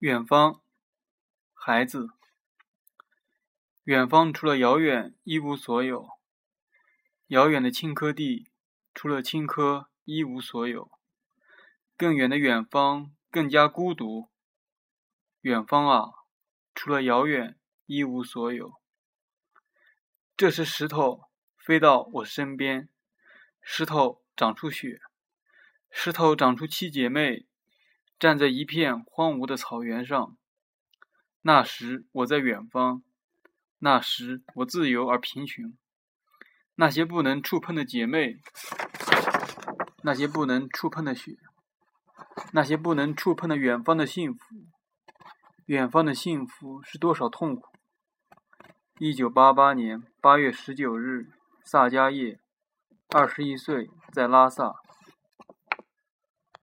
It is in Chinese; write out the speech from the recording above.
远方，孩子。远方除了遥远，一无所有。遥远的青稞地，除了青稞，一无所有。更远的远方，更加孤独。远方啊，除了遥远，一无所有。这时，石头飞到我身边，石头长出雪，石头长出七姐妹。站在一片荒芜的草原上，那时我在远方，那时我自由而贫穷。那些不能触碰的姐妹，那些不能触碰的雪，那些不能触碰的远方的幸福，远方的幸福是多少痛苦？一九八八年八月十九日，萨迦叶，二十一岁，在拉萨。